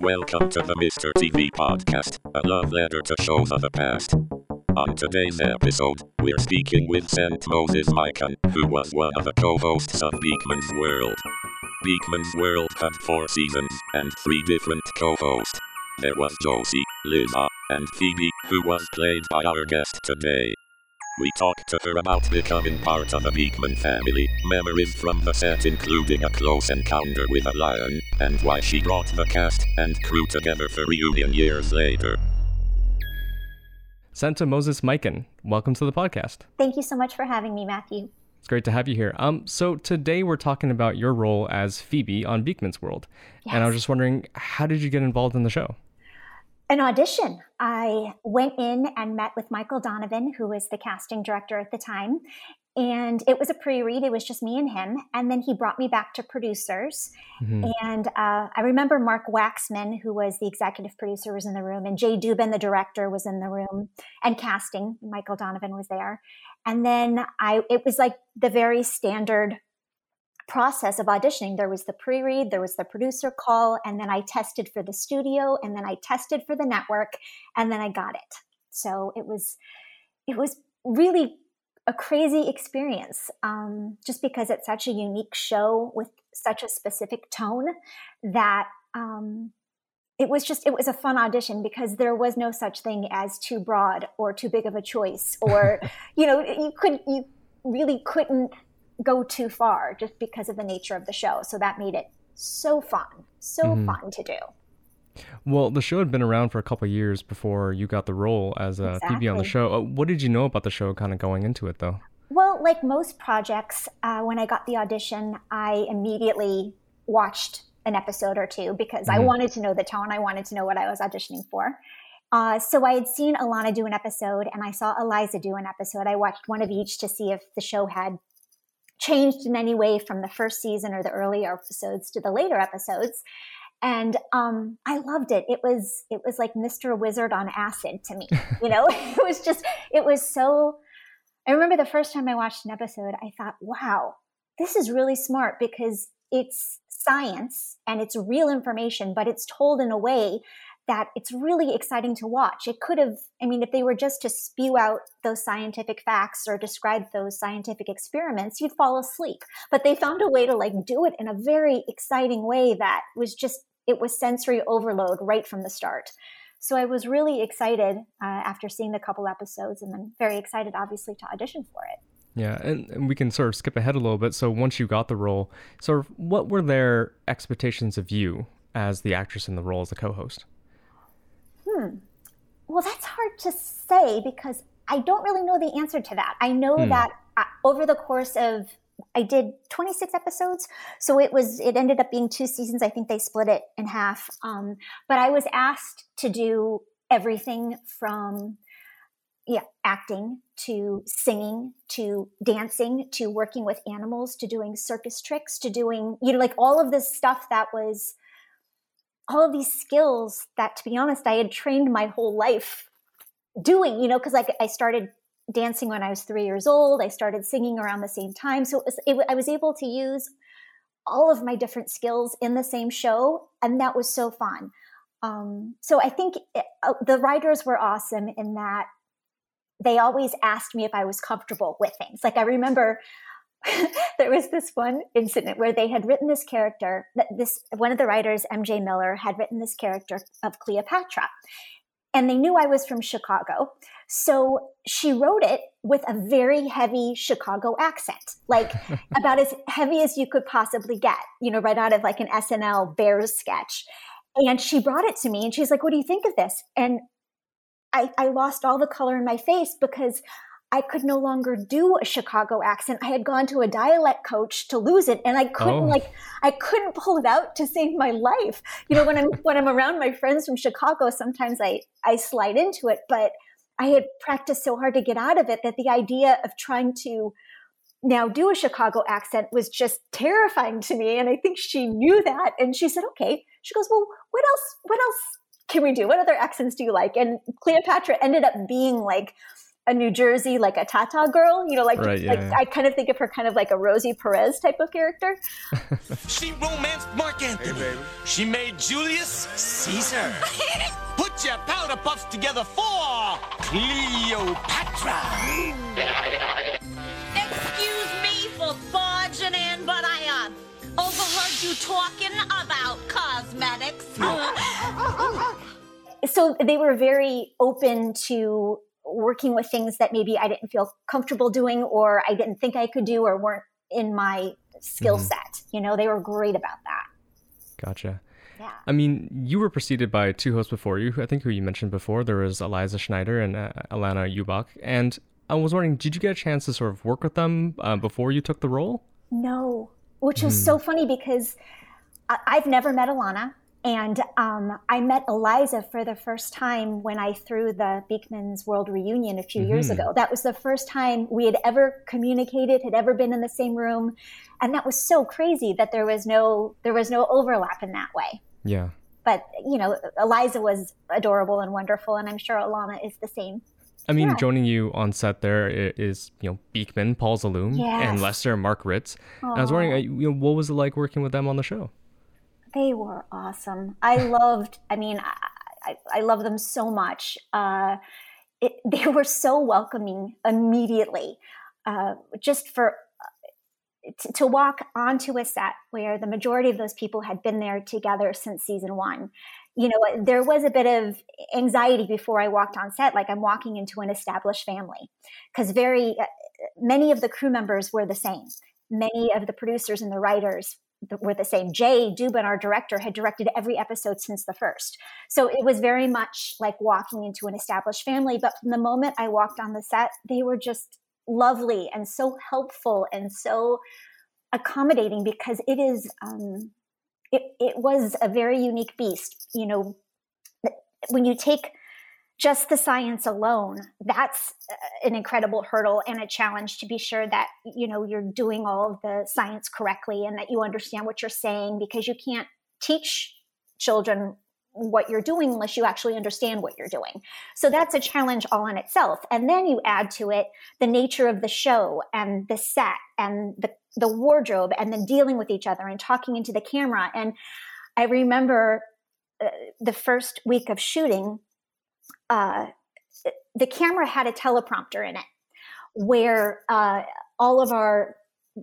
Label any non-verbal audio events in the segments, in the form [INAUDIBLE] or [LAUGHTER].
Welcome to the Mr. TV podcast, a love letter to shows of the past. On today's episode, we're speaking with Senta Moses Mikan, who was one of the co-hosts of Beakman's World. Beakman's World had four seasons and three different co-hosts. There was Josie, Liza, and Phoebe, who was played by our guest today. We talked to her about becoming part of the Beakman family, memories from the set including a close encounter with a lion, and why she brought the cast and crew together for reunion years later. Senta Moses Mikan, welcome to the podcast. Thank you so much for having me, Matthew. It's great to have you here. Um, so today we're talking about your role as Phoebe on Beakman's World, Yes. and I was just wondering, how did you get involved in the show? An audition. I went in and met with Michael Donovan, who was the casting director at the time. And it was a pre read, it was just me and him. And then he brought me back to producers. Mhm. And uh, I remember Mark Waxman, who was the executive producer, was in the room, and Jay Dubin, the director, was in the room, and casting. Michael Donovan was there. And then I, it was like the very standard process of auditioning. There was the pre read, there was the producer call, and then I tested for the studio, and then I tested for the network, and then I got it. So it was, it was really a crazy experience um, just because it's such a unique show with such a specific tone that um, it was just it was a fun audition because there was no such thing as too broad or too big of a choice or [LAUGHS] you know you could you really couldn't go too far just because of the nature of the show so that made it so fun so Mhm. fun to do Well, the show had been around for a couple of years before you got the role as uh, Phoebe on the show. Uh, what did you know about the show kind of going into it, though? Well, like most projects, uh, when I got the audition, I immediately watched an episode or two because I Mhm. wanted to know the tone. I wanted to know what I was auditioning for. Uh, so I had seen Alanna do an episode and I saw Eliza do an episode. I watched one of each to see if the show had changed in any way from the first season or the earlier episodes to the later episodes. And um, I loved it. It was it was like Mr. Wizard on acid to me. You know, [LAUGHS] it was just it was so I remember the first time I watched an episode, I thought, wow, this is really smart because it's science and it's real information, but it's told in a way that it's really exciting to watch. It could have, I mean, if they were just to spew out those scientific facts or describe those scientific experiments, you'd fall asleep. But they found a way to like do it in a very exciting way that was just, it was sensory overload right from the start. So I was really excited uh, after seeing the couple episodes and then very excited, obviously, to audition for it. Yeah, and, and we can sort of skip ahead a little bit. So once you got the role, sort of what were their expectations of you as the actress in the role as the co-host? Hmm. Well, that's hard to say because I don't really know the answer to that. I know Hmm. that uh, over the course of I did 26 episodes, so it was it ended up being two seasons. I think they split it in half. Um, but I was asked to do everything from yeah, acting to singing to dancing to working with animals to doing circus tricks to doing you know like all of this stuff that was all of these skills that to be honest i had trained my whole life doing you know because like i started dancing when i was three years old. I started singing around the same time. So it was it, i was able to use all of my different skills in the same show and that was so fun. Um, so i think it, uh, the writers were awesome in that they always asked me if i was comfortable with things. Like i remember [LAUGHS] there was this one incident where they had written this character that this one of the writers mj miller had written this character of cleopatra. And they knew i was from chicago. So she wrote it with a very heavy chicago accent like [LAUGHS] about as heavy as you could possibly get you know right out of like an snl bears sketch. And she brought it to me and she's like what do you think of this? And I, I lost all the color in my face because I could no longer do a Chicago accent. I had gone to a dialect coach to lose it, and I couldn't Oh. like I couldn't pull it out to save my life. You know, when I'm when I'm around my friends from Chicago, sometimes I I slide into it, but I had practiced so hard to get out of it that the idea of trying to now do a Chicago accent was just terrifying to me. And I think she knew that, and she said, "Okay." She goes, "Well, what else? What else can we do? What other accents do you like?" And Cleopatra ended up being like a New Jersey, like a Tata girl, you know, like, right, yeah, like yeah. I kind of think of her kind of like a Rosie Perez type of character. [LAUGHS] she romanced Mark Antony. Hey, she made Julius Caesar. [LAUGHS] Put your powder puffs together for Cleopatra. Excuse me for barging in, but I uh, overheard you talking about cosmetics. [LAUGHS] so they were very open to working with things that maybe I didn't feel comfortable doing or I didn't think I could do or weren't in my skill mm-hmm. set. You know, they were great about that. Gotcha. Yeah. I mean, you were preceded by two hosts before you. I think who you mentioned before. There was Eliza Schneider and uh, Alanna Ubach. And I was wondering, did you get a chance to sort of work with them uh, before you took the role? No, which was mm. so funny because I- I've never met Alanna. And um, I met Eliza for the first time when I threw the Beakman's World Reunion a few mm-hmm. years ago. That was the first time we had ever communicated, had ever been in the same room, and that was so crazy that there was no there was no overlap in that way. Yeah. But you know, Eliza was adorable and wonderful, and I'm sure Alanna is the same. I mean, yeah. joining you on set there is you know Beakman, Paul Zaloom, yes. and Lester Mark Ritts. I was wondering, uh, you know, what was it like working with them on the show? They were awesome. I [LAUGHS] loved, I mean, I, I, I love them so much. Uh, it, [LAUGHS] they were so welcoming immediately. Uh, just for uh, to walk onto a set where the majority of those people had been there together since season one. You know, there was a bit of anxiety before I walked on set, like I'm walking into an established family, because very uh, many of the crew members were the same. Many of the producers and the writers were the same. Jay Dubin, our director, had directed every episode since the first. So it was very much like walking into an established family. But from the moment I walked on the set, they were just lovely and so helpful and so accommodating because it is, um, it, it was a very unique beast. You know, when you take just the science alone that's uh, an incredible hurdle and a challenge to be sure that you know you're doing all of the science correctly and that you understand what you're saying because you can't teach children what you're doing unless you actually understand what you're doing. So that's a challenge all in itself. And then you add to it the nature of the show and the set and the, the wardrobe and then dealing with each other and talking into the camera. And I remember uh, the first week of shooting, uh, the camera had a teleprompter in it where uh, all of our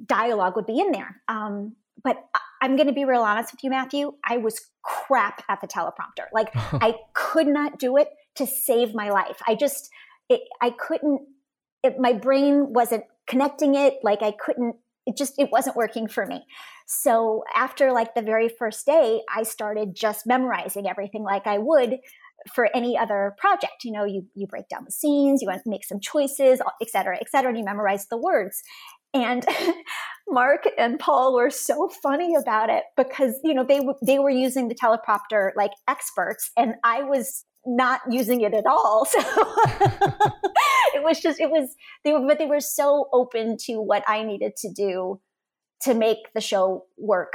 dialogue would be in there. Um, but I'm going to be real honest with you, Matthew. I was crap at the teleprompter. Like [LAUGHS] I could not do it to save my life. I just, it, I couldn't. It, my brain wasn't connecting it. Like I couldn't. It just it wasn't working for me. So after like the very first day, I started just memorizing everything like I would for any other project. You know, you you break down the scenes, you want to make some choices, et cetera, et cetera, and you memorize the words. And [LAUGHS] Mark and Paul were so funny about it because you know they they were using the teleprompter like experts, and I was not using it at all. [LAUGHS] So [LAUGHS] it was just it was they were but they were so open to what I needed to do to make the show work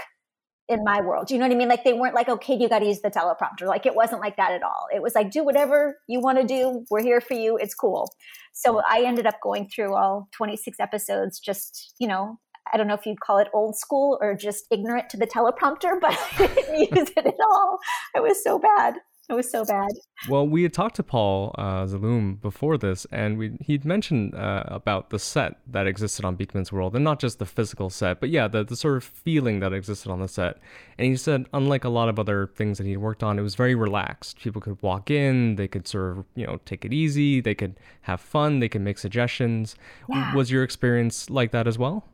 in my world. You know what I mean? Like they weren't like, okay, you got to use the teleprompter. Like it wasn't like that at all. It was like, do whatever you want to do. We're here for you. It's cool. So I ended up going through all 26 episodes, just, you know, I don't know if you'd call it old school or just ignorant to the teleprompter, [LAUGHS] but I didn't use it at all. It was so bad. It was so bad. Well, we had talked to Paul uh, Zaloom before this, and we, he'd mentioned uh, about the set that existed on Beakman's World, and not just the physical set, but yeah, the, the sort of feeling that existed on the set. And he said, unlike a lot of other things that he worked on, it was very relaxed. People could walk in, they could sort of, you know, take it easy, they could have fun, they could make suggestions. Yeah. Was your experience like that as well?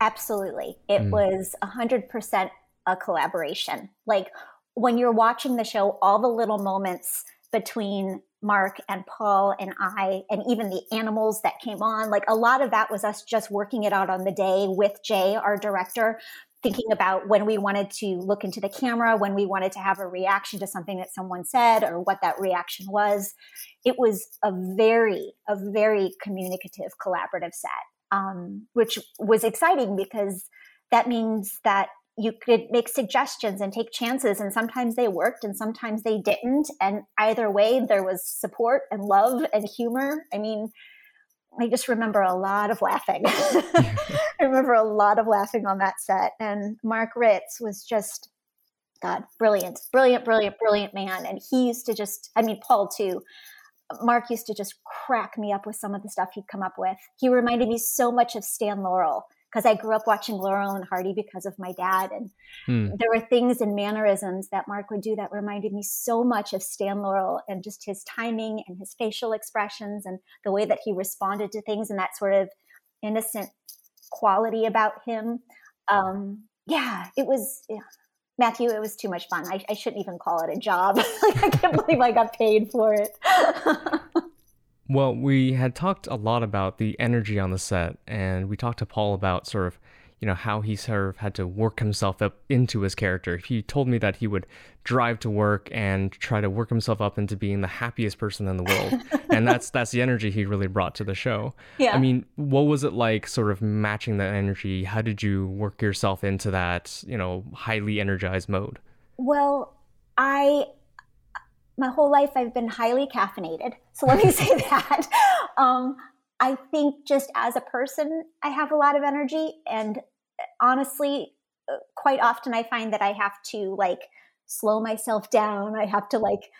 Absolutely. It mm. was 100% a collaboration. Like, when you're watching the show, all the little moments between Mark and Paul and I, and even the animals that came on, like a lot of that was us just working it out on the day with Jay, our director, thinking about when we wanted to look into the camera, when we wanted to have a reaction to something that someone said or what that reaction was. It was a very, a very communicative, collaborative set, um, which was exciting because that means that you could make suggestions and take chances and sometimes they worked and sometimes they didn't and either way there was support and love and humor i mean I just remember a lot of laughing. [LAUGHS] I remember a lot of laughing on that set. And Mark Ritts was just, God, brilliant, brilliant, brilliant, brilliant man. And he used to just, I mean, Paul too. Mark used to just crack me up with some of the stuff he'd come up with. He reminded me so much of Stan Laurel because I grew up watching Laurel and Hardy because of my dad. And hmm. there were things and mannerisms that Mark would do that reminded me so much of Stan Laurel and just his timing and his facial expressions and the way that he responded to things and that sort of innocent quality about him. Um, yeah, it was. Yeah. Matthew, it was too much fun. I, I shouldn't even call it a job. [LAUGHS] like, I can't believe I got paid for it. [LAUGHS] Well, we had talked a lot about the energy on the set, and we talked to Paul about sort of, you know, how he sort of had to work himself up into his character. He told me that he would drive to work and try to work himself up into being the happiest person in the world, [LAUGHS] and that's that's the energy he really brought to the show. Yeah. I mean, what was it like, sort of matching that energy? How did you work yourself into that, you know, highly energized mode? Well, I my whole life I've been highly caffeinated. So let me [LAUGHS] say that. Um, I think just as a person, I have a lot of energy. And honestly, uh, quite often I find that I have to like slow myself down. I have to like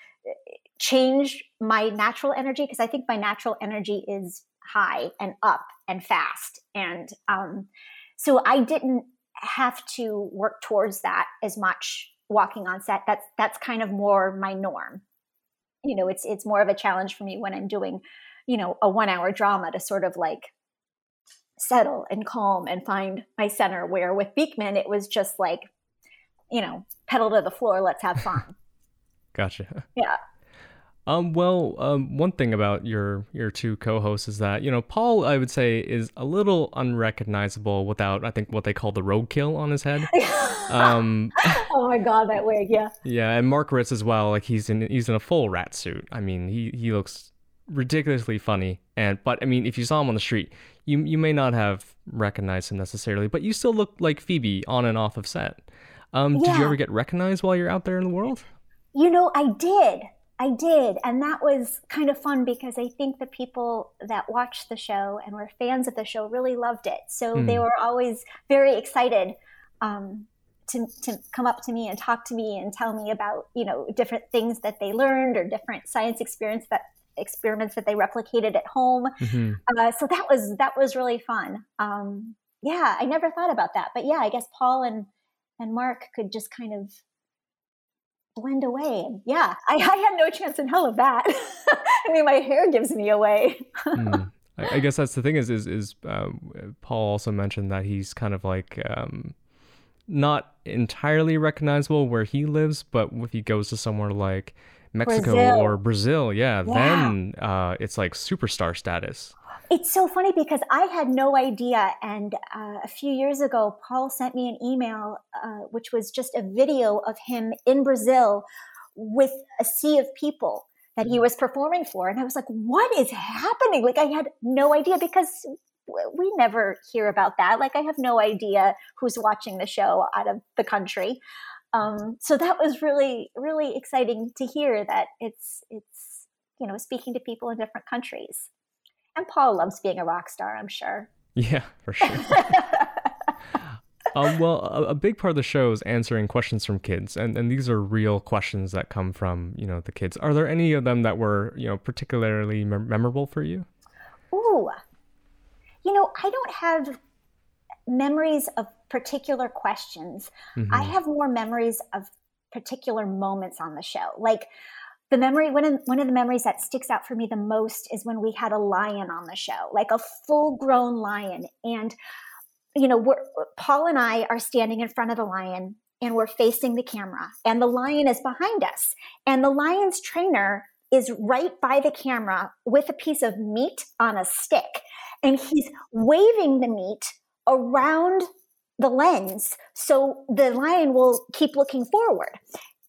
change my natural energy because I think my natural energy is high and up and fast. And um, so I didn't have to work towards that as much walking on set. That's that's kind of more my norm you know it's it's more of a challenge for me when i'm doing you know a one hour drama to sort of like settle and calm and find my center where with Beakman it was just like you know pedal to the floor let's have fun. [LAUGHS] Gotcha. Yeah um, well, um, one thing about your your two co-hosts is that you know Paul, I would say, is a little unrecognizable without I think what they call the roadkill on his head. um, [LAUGHS] oh my god, that wig, yeah. Yeah, and Mark Ritts as well. Like he's in he's in a full rat suit. I mean, he he looks ridiculously funny. And but I mean, if you saw him on the street, you you may not have recognized him necessarily, but you still look like Phoebe on and off of set. Um, yeah. Did you ever get recognized while you're out there in the world? You know, I did. I did. And that was kind of fun because I think the people that watched the show and were fans of the show really loved it. So mm. they were always very excited um, to, to come up to me and talk to me and tell me about, you know, different things that they learned or different science experience that experiments that they replicated at home. Mm-hmm. Uh, so that was, that was really fun. Um, yeah, I never thought about that, but yeah, I guess Paul and, and Mark could just kind of blend away. And yeah, I, I had no chance in hell of that. [LAUGHS] I mean, my hair gives me away. mm. [LAUGHS] I, I, guess that's the thing is, is, is uh, Paul also mentioned that he's kind of like, um, not entirely recognizable where he lives, but if he goes to somewhere like Mexico Brazil. or Brazil, yeah, yeah. then uh, it's like superstar status. It's so funny because I had no idea. And uh, a few years ago, Paul sent me an email, uh, which was just a video of him in Brazil with a sea of people that he was performing for. And I was like, what is happening? Like, I had no idea because we never hear about that. Like, I have no idea who's watching the show out of the country. Um, so that was really, really exciting to hear that it's, it's, you know, speaking to people in different countries. And Paul loves being a rock star, I'm sure. [LAUGHS] Yeah, for sure. um, well, a, a, big part of the show is answering questions from kids, and, and these are real questions that come from you know the kids. Are there any of them that were you know particularly memorable for you? Ooh, you know, I don't have memories of particular questions. Mm-hmm. I have more memories of particular moments on the show, like the memory one of, one of the memories that sticks out for me the most is when we had a lion on the show like a full grown lion and you know we're, paul and i are standing in front of the lion and we're facing the camera and the lion is behind us and the lion's trainer is right by the camera with a piece of meat on a stick and he's waving the meat around the lens so the lion will keep looking forward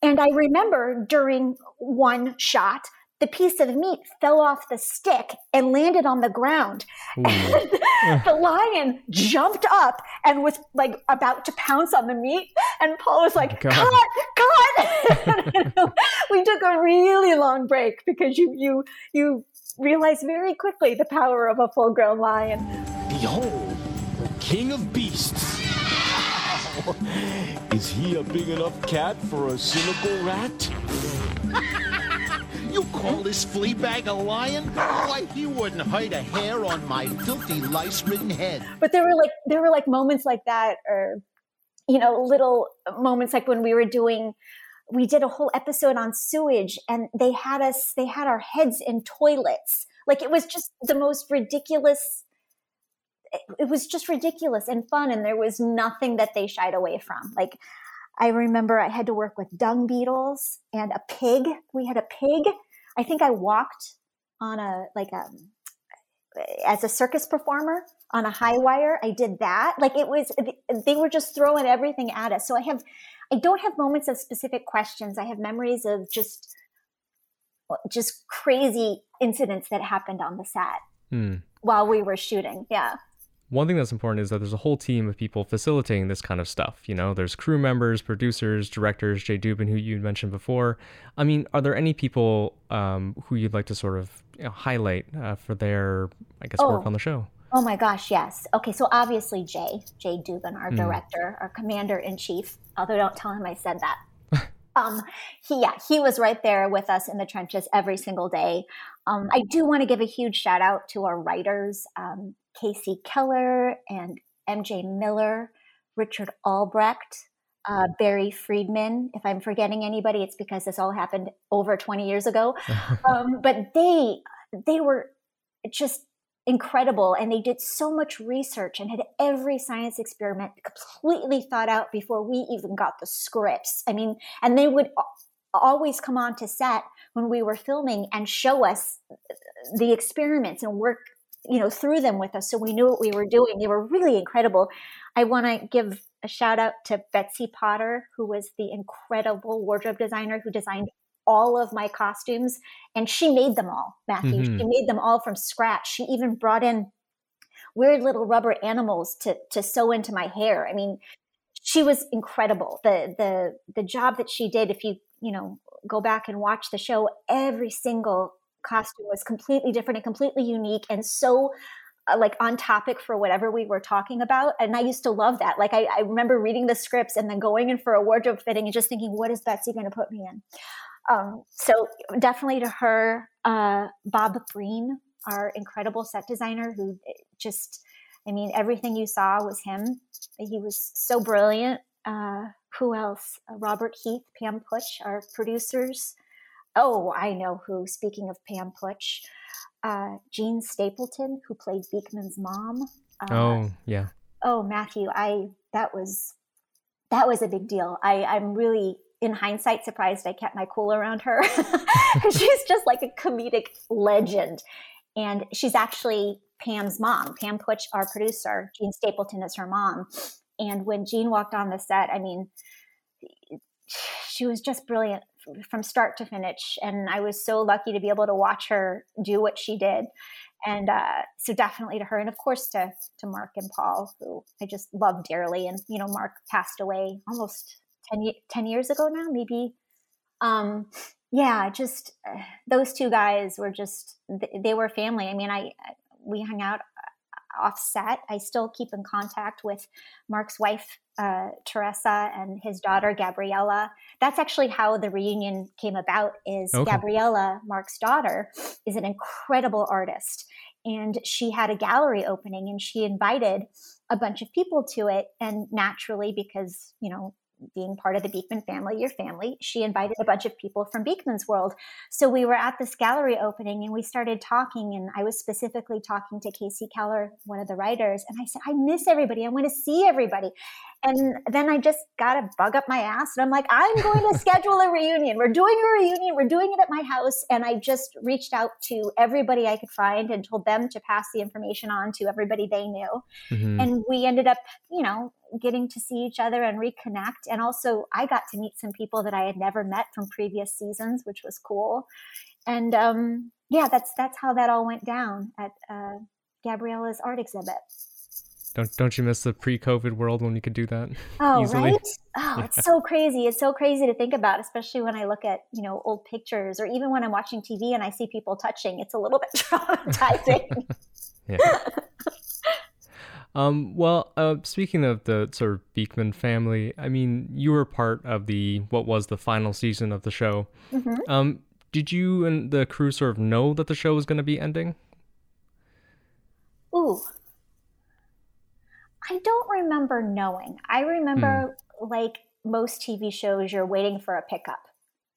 and I remember during one shot, the piece of meat fell off the stick and landed on the ground. And [LAUGHS] the lion jumped up and was like about to pounce on the meat. And Paul was like, oh cut, cut. [LAUGHS] we took a really long break because you, you, you realize very quickly the power of a full grown lion. Behold, the king of beasts. [LAUGHS] Is he a big enough cat for a cynical rat? [LAUGHS] You call this flea bag a lion? Why, he wouldn't hide a hair on my filthy lice-ridden head. But there were like there were like moments like that, or you know, little moments like when we were doing. We did a whole episode on sewage, and they had us. They had our heads in toilets. Like it was just the most ridiculous. It was just ridiculous and fun, and there was nothing that they shied away from. Like I remember I had to work with dung beetles and a pig. We had a pig. I think I walked on a like a as a circus performer on a high wire. I did that. Like it was they were just throwing everything at us. So I have I don't have moments of specific questions. I have memories of just just crazy incidents that happened on the set Hmm. while we were shooting. Yeah. One thing that's important is that there's a whole team of people facilitating this kind of stuff. You know, there's crew members, producers, directors, Jay Dubin, who you mentioned before. I mean, are there any people um, who you'd like to sort of you know, highlight uh, for their, I guess, work Oh. on the show? Oh my gosh, yes. Okay, so obviously Jay, Jay Dubin, our director, our commander in chief, although don't tell him I said that. [LAUGHS] um, he, yeah, he was right there with us in the trenches every single day. Um, I do want to give a huge shout out to our writers, um, Casey Keller and MJ Miller, Richard Albrecht, uh, Barry Friedman. If I'm forgetting anybody, it's because this all happened over 20 years ago. [LAUGHS] um, but they they were just incredible and they did so much research and had every science experiment completely thought out before we even got the scripts i mean and they would always come on to set when we were filming and show us the experiments and work you know through them with us so we knew what we were doing. They were really incredible. I want to give a shout out to betsy potter who was the incredible wardrobe designer who designed all of my costumes and she made them all matthew. Mhm. she made them all from scratch. She even brought in weird little rubber animals to to sew into my hair. I mean she was incredible. The the the job that she did if you you know go back and watch the show every single costume was completely different and completely unique and so uh, like on topic for whatever we were talking about and i used to love that. Like i, I remember reading the scripts and then going in for a wardrobe fitting and just thinking what is betsy going to put me in? Um, so definitely to her uh, bob breen our incredible set designer who eh, just i mean everything you saw was him. He was so brilliant. Uh, who else? Uh, robert heath pam Putch our producers oh i know who speaking of pam Putch uh, Jean Stapleton, who played Beakman's mom. Uh, oh, yeah. oh, Matthew, I that was that was a big deal. I, I'm really, in hindsight, surprised I kept my cool around her. [LAUGHS] [LAUGHS] she's just like a comedic legend, and she's actually Pam's mom. Pam Putch, our producer, Jean Stapleton is her mom. And when Jean walked on the set, I mean, she was just brilliant from start to finish. And I was so lucky to be able to watch her do what she did. And uh, so definitely to her, and of course to to Mark and Paul, who I just love dearly. And you know, Mark passed away almost 10, 10 years ago now, maybe. Um, yeah, just uh, those two guys were just th- they were family. I mean, I we hung out uh, off set. I still keep in contact with Mark's wife, uh, Teresa, and his daughter, Gabriella. That's actually how the reunion came about. Is Okay. Gabriella, Mark's daughter, is an incredible artist, and she had a gallery opening, and she invited a bunch of people to it. And naturally, because you know being part of the Beakman family, your family, she invited a bunch of people from Beakman's world. So we were at this gallery opening and we started talking. And I was specifically talking to Casey Keller, one of the writers. And I said, I miss everybody. I want to see everybody. And then I just got a bug up my ass. And I'm like, I'm going to [LAUGHS] schedule a reunion. We're doing a reunion. We're doing it at my house. And I just reached out to everybody I could find and told them to pass the information on to everybody they knew Mhm. and we ended up you know getting to see each other and reconnect and also i got to meet some people that i had never met from previous seasons which was cool and um yeah that's that's how that all went down at uh, gabriella's art exhibit Don't don't you miss the pre-COVID world when you could do that? Oh, easily? right. Oh, yeah. it's so crazy. It's so crazy to think about, especially when I look at you know old pictures, or even when I'm watching TV and I see people touching. It's a little bit [LAUGHS] traumatizing. [LAUGHS] yeah. Um, well, uh, speaking of the sort of Beakman family, I mean, you were part of the what was the final season of the show. Mm-hmm. Um, did you and the crew sort of know that the show was going to be ending? Ooh, I don't remember knowing. I remember mm. like most TV shows, you're waiting for a pickup.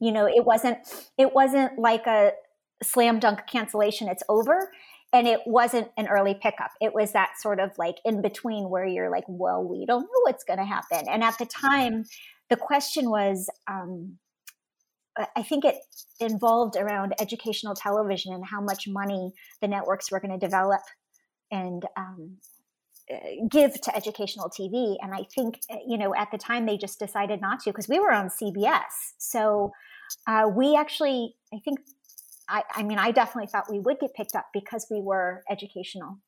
You know, it wasn't it wasn't like a slam dunk cancellation. It's over and it wasn't an early pickup. It was that sort of like in between where you're like, well, we don't know what's going to happen. And at the time, the question was, um, I think it involved around educational television and how much money the networks were going to develop and um, uh, give to educational TV. And I think, uh, you know, at the time they just decided not to because we were on CBS. So uh, we actually, I think I, I mean, I definitely thought we would get picked up because we were educational,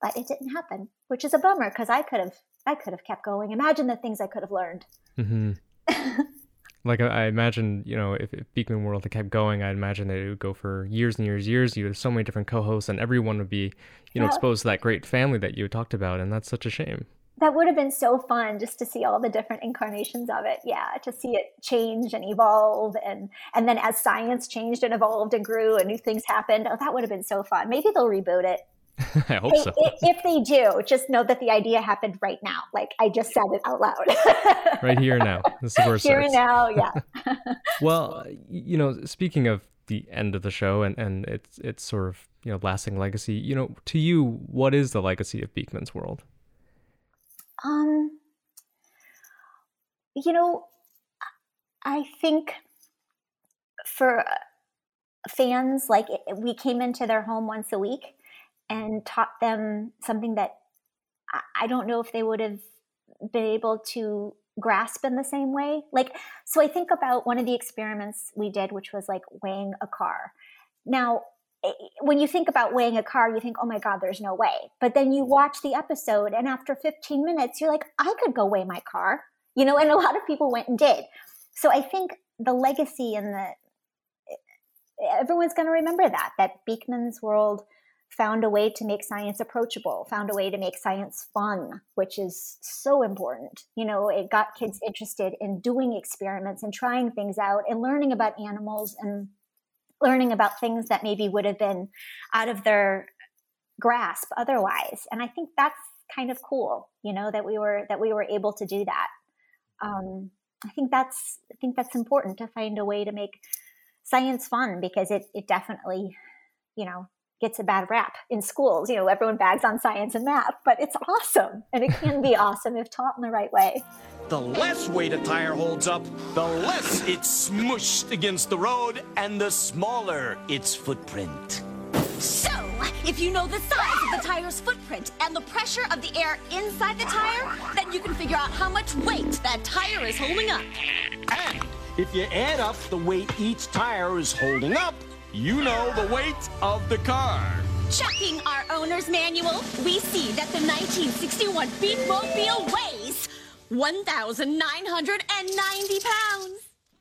but it didn't happen, which is a bummer because I could have, I could have kept going. Imagine the things I could have learned. Mm-hmm. [LAUGHS] like I imagine, you know, if, if Beakman World had kept going, I imagine that it would go for years and years, and years. You have so many different co-hosts, and everyone would be, you know, yeah. exposed to that great family that you talked about, and that's such a shame that would have been so fun just to see all the different incarnations of it yeah to see it change and evolve and and then as science changed and evolved and grew and new things happened oh that would have been so fun maybe they'll reboot it [LAUGHS] I hope so. If they do, just know that the idea happened right now. Like I just said it out loud. [LAUGHS] right here and now. This is where it Here and now, yeah. [LAUGHS] well, you know, speaking of the end of the show and, and its its sort of you know lasting legacy, you know, to you, what is the legacy of Beakman's World? Um, you know, I think for fans, like we came into their home once a week and taught them something that I don't know if they would have been able to grasp in the same way. Like, so I think about one of the experiments we did, which was like weighing a car. Now, when you think about weighing a car, you think, oh my God, there's no way. But then you mm-hmm. watch the episode, and after 15 minutes, you're like, I could go weigh my car, you know, and a lot of people went and did. So I think the legacy and the everyone's going to remember that, that Beakman's World found a way to make science approachable, found a way to make science fun, which is so important. You know, it got kids interested in doing experiments and trying things out and learning about animals and learning about things that maybe would have been out of their grasp otherwise. And I think that's kind of cool, you know, that we were that we were able to do that. Um, I think that's I think that's important to find a way to make science fun because it it definitely, you know, gets a bad rap in schools. You know, everyone bags on science and math, but it's awesome. And it can be [LAUGHS] awesome if taught in the right way. The less weight a tire holds up, the less it's smushed against the road, and the smaller its footprint. So, if you know the size of the tire's footprint and the pressure of the air inside the tire, then you can figure out how much weight that tire is holding up. And if you add up the weight each tire is holding up, you know the weight of the car. Checking our owner's manual, we see that the 1961 Beatmobile weighs 1,990 pounds.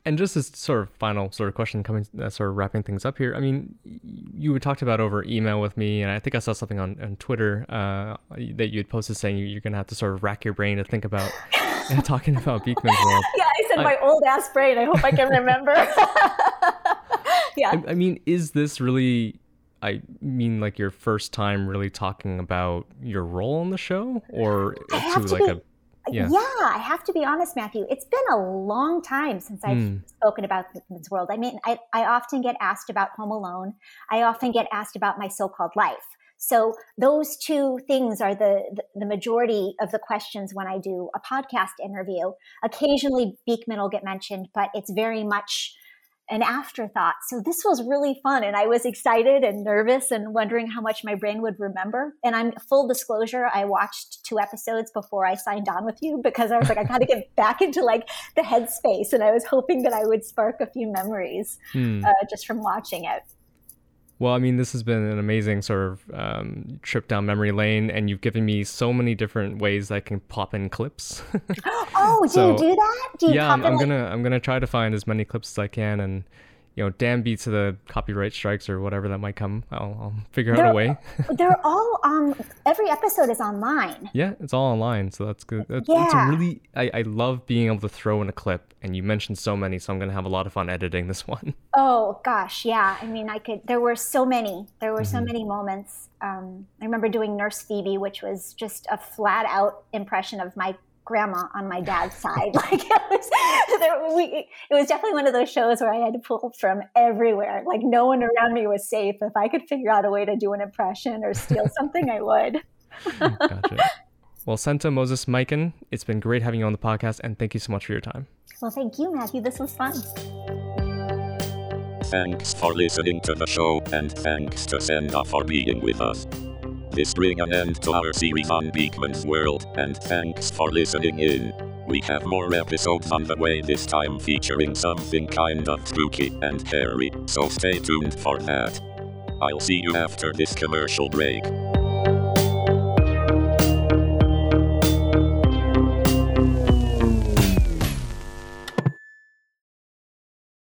And just as sort of final sort of question coming, uh, sort of wrapping things up here. I mean, you had talked about over email with me, and I think I saw something on, on Twitter uh, that you had posted saying you're going to have to sort of rack your brain to think about [LAUGHS] talking about Beakman's [LAUGHS] World. Yeah, I said I, my old ass brain. I hope I can remember. [LAUGHS] yeah. I, I mean, is this really I mean, like your first time really talking about your role on the show, or to like be, a yeah. yeah. I have to be honest, Matthew. It's been a long time since I've mm. spoken about Beakman's World. I mean, I, I often get asked about Home Alone. I often get asked about my so-called life. So those two things are the, the, the majority of the questions when I do a podcast interview. Occasionally, Beakman will get mentioned, but it's very much an afterthought. So this was really fun. And I was excited and nervous and wondering how much my brain would remember. And I'm full disclosure, I watched two episodes before I signed on with you because I was like, I got to get [LAUGHS] back into like the headspace. And I was hoping that I would spark a few memories hmm. uh, just from watching it. Well, I mean, this has been an amazing sort of um, trip down memory lane, and you've given me so many different ways that I can pop in clips. [GASPS] oh, do So, you do that? Do you yeah, I'm, I'm like- gonna I'm gonna try to find as many clips as I can, and you know, damn beats of the copyright strikes or whatever that might come. I'll, I'll figure out a They're- way. [LAUGHS] They're all um. Every episode is online. yeah, it's all online, so that's good. It's, it's Yeah. a really I, I love being able to throw in a clip, and you mentioned so many, so I'm gonna have a lot of fun editing this [LAUGHS] one. Oh gosh, yeah. I mean, I could. There were so many. There were Mm-hmm. so many moments. Um, I remember doing Nurse Phoebe, which was just a flat out impression of my grandma on my dad's [LAUGHS] side. [LAUGHS] Like it was, there, we, it was definitely one of those shows where I had to pull from everywhere. Like no one around me was safe. If I could figure out a way to do an impression or steal [LAUGHS] something, I would. Gotcha. well, Senta Moses Mikan, it's been great having you on the podcast, and thank you so much for your time. Well, thank you, Matthew. This was fun. Thanks for listening to the show, and thanks to Senta for being with us. This bring an end to our series on Beakman's World, and thanks for listening in. We have more episodes on the way this time featuring something kind of spooky and hairy, so stay tuned for that. I'll see you after this commercial break.